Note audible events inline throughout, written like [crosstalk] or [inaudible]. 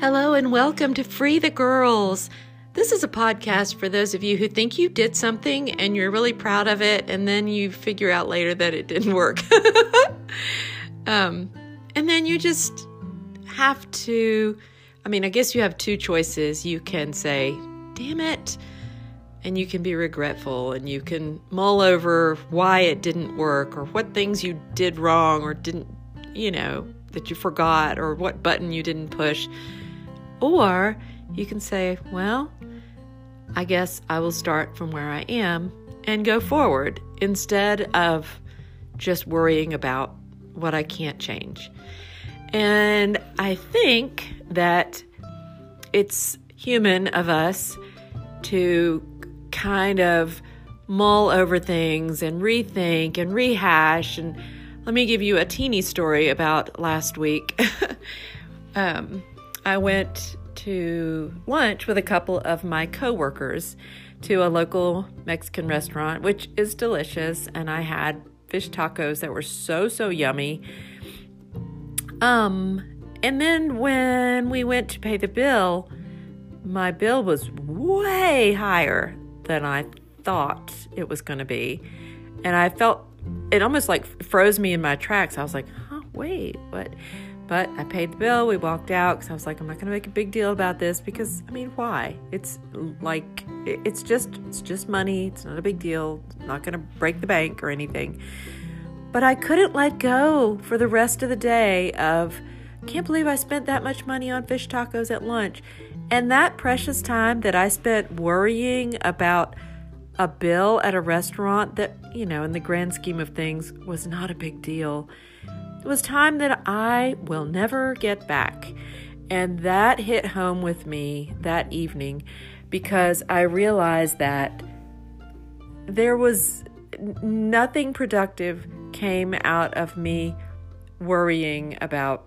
Hello and welcome to Free the Girls. This is a podcast for those of you who think you did something and you're really proud of it, and then you figure out later that it didn't work. [laughs] um, and then you just have to, I mean, I guess you have two choices. You can say, damn it, and you can be regretful and you can mull over why it didn't work or what things you did wrong or didn't, you know, that you forgot or what button you didn't push. Or you can say, well, I guess I will start from where I am and go forward instead of just worrying about what I can't change. And I think that it's human of us to kind of mull over things and rethink and rehash. And let me give you a teeny story about last week. [laughs] um, I went to lunch with a couple of my coworkers to a local Mexican restaurant, which is delicious, and I had fish tacos that were so so yummy. Um, and then when we went to pay the bill, my bill was way higher than I thought it was going to be. And I felt it almost like froze me in my tracks. I was like, huh, wait, what? But I paid the bill. We walked out because I was like, I'm not going to make a big deal about this because I mean, why? It's like it's just it's just money. It's not a big deal. It's not going to break the bank or anything. But I couldn't let go for the rest of the day of can't believe I spent that much money on fish tacos at lunch. And that precious time that I spent worrying about a bill at a restaurant that, you know, in the grand scheme of things was not a big deal it was time that I will never get back. And that hit home with me that evening because I realized that there was nothing productive came out of me worrying about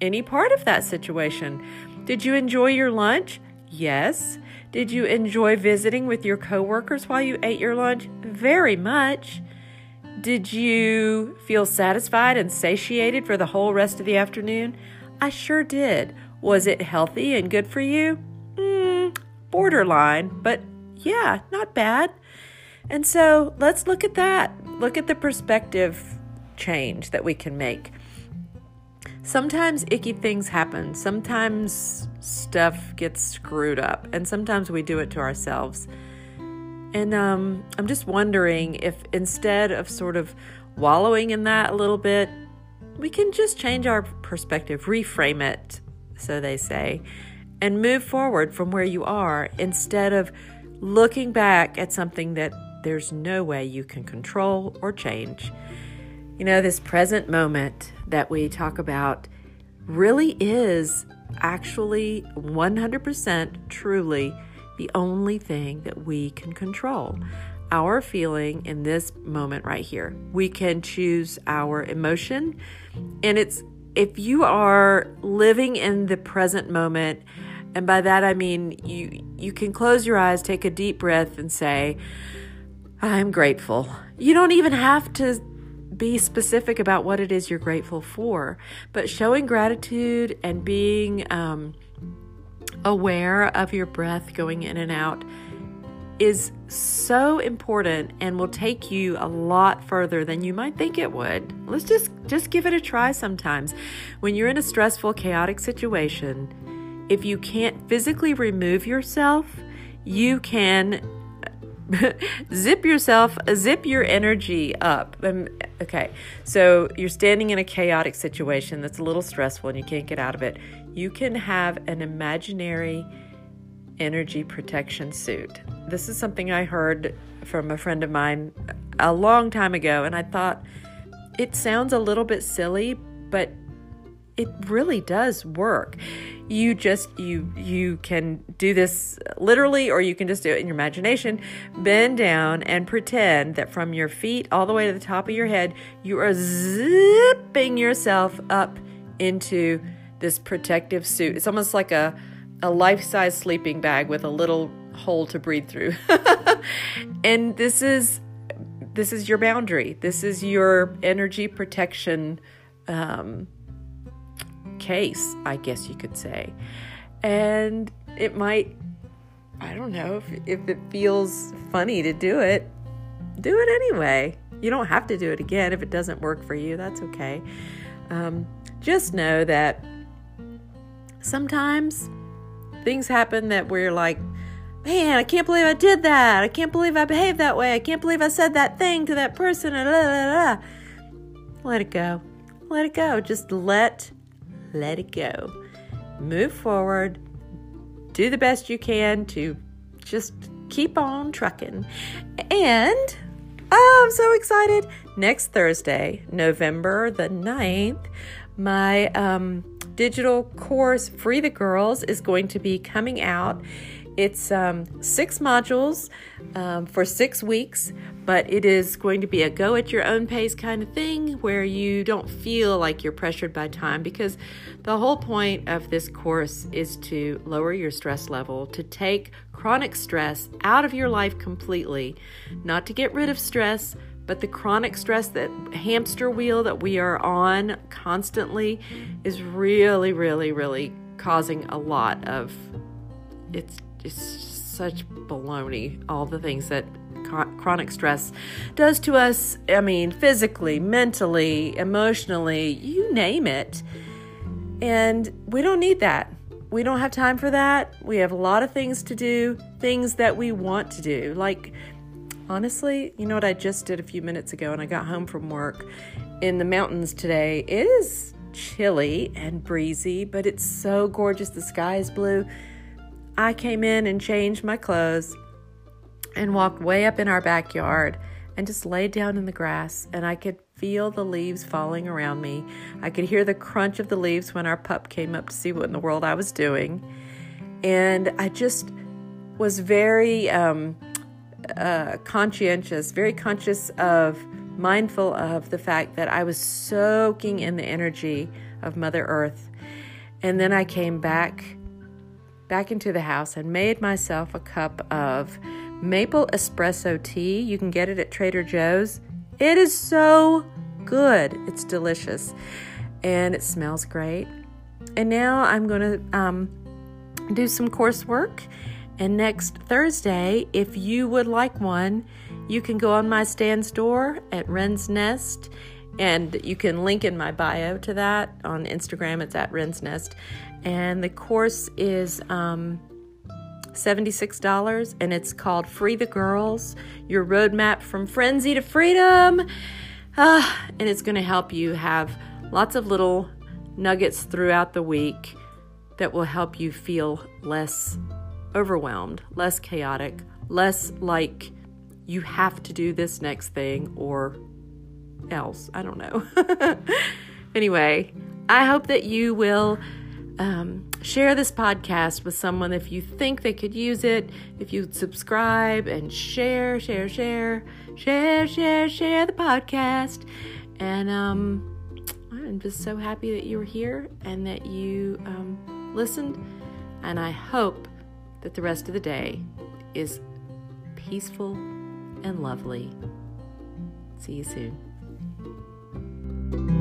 any part of that situation. Did you enjoy your lunch? Yes. Did you enjoy visiting with your coworkers while you ate your lunch? Very much. Did you feel satisfied and satiated for the whole rest of the afternoon? I sure did. Was it healthy and good for you? Mm, borderline, but yeah, not bad. And so let's look at that. Look at the perspective change that we can make. Sometimes icky things happen. Sometimes stuff gets screwed up, and sometimes we do it to ourselves. And um, I'm just wondering if instead of sort of wallowing in that a little bit, we can just change our perspective, reframe it, so they say, and move forward from where you are instead of looking back at something that there's no way you can control or change. You know, this present moment that we talk about really is actually 100% truly the only thing that we can control. Our feeling in this moment right here. We can choose our emotion. And it's if you are living in the present moment, and by that I mean you you can close your eyes, take a deep breath and say, I'm grateful. You don't even have to be specific about what it is you're grateful for, but showing gratitude and being um, aware of your breath going in and out is so important and will take you a lot further than you might think it would. Let's just just give it a try sometimes. When you're in a stressful, chaotic situation, if you can't physically remove yourself, you can [laughs] zip yourself, zip your energy up. Um, okay, so you're standing in a chaotic situation that's a little stressful and you can't get out of it you can have an imaginary energy protection suit. This is something I heard from a friend of mine a long time ago, and I thought it sounds a little bit silly, but it really does work. You just you you can do this literally or you can just do it in your imagination. Bend down and pretend that from your feet all the way to the top of your head, you are zipping yourself up into this protective suit. It's almost like a, a life size sleeping bag with a little hole to breathe through. [laughs] and this is this is your boundary. This is your energy protection um, case, I guess you could say. And it might, I don't know, if, if it feels funny to do it, do it anyway. You don't have to do it again if it doesn't work for you. That's okay. Um, just know that sometimes things happen that we're like, man, I can't believe I did that. I can't believe I behaved that way. I can't believe I said that thing to that person. Let it go. Let it go. Just let let it go. Move forward. Do the best you can to just keep on trucking. And oh, I'm so excited. Next Thursday, November the 9th, my um, digital course, Free the Girls, is going to be coming out. It's um, six modules um, for six weeks, but it is going to be a go at your own pace kind of thing where you don't feel like you're pressured by time because the whole point of this course is to lower your stress level, to take chronic stress out of your life completely, not to get rid of stress. But the chronic stress, that hamster wheel that we are on constantly, is really, really, really causing a lot of it's just such baloney. All the things that chronic stress does to us I mean, physically, mentally, emotionally, you name it. And we don't need that. We don't have time for that. We have a lot of things to do, things that we want to do. Like, honestly, you know what I just did a few minutes ago and I got home from work in the mountains today? It is chilly and breezy, but it's so gorgeous. The sky is blue. I came in and changed my clothes and walked way up in our backyard and just laid down in the grass and I could feel the leaves falling around me. I could hear the crunch of the leaves when our pup came up to see what in the world I was doing. And I just was very um, uh, conscientious, very conscious of, mindful of the fact that I was soaking in the energy of Mother Earth. And then I came back back into the house and made myself a cup of maple espresso tea. You can get it at Trader Joe's. It is so good. It's delicious and it smells great. And now I'm going to um, do some coursework. And next Thursday, if you would like one, you can go on my Stan Store at Wren's Nest. And you can link in my bio to that on Instagram. It's at Wren's Nest and the course is um, $76 and it's called Free the Girls Your Roadmap from Frenzy to Freedom. Uh, and it's going to help you have lots of little nuggets throughout the week that will help you feel less overwhelmed, less chaotic, less like you have to do this next thing or else. I don't know. [laughs] anyway, I hope that you will um, share this podcast with someone if you think they could use it. If you subscribe and share, share, share, share, share, share the podcast. And um, I'm just so happy that you were here and that you um, listened. And I hope that the rest of the day is peaceful and lovely. See you soon. Thank you.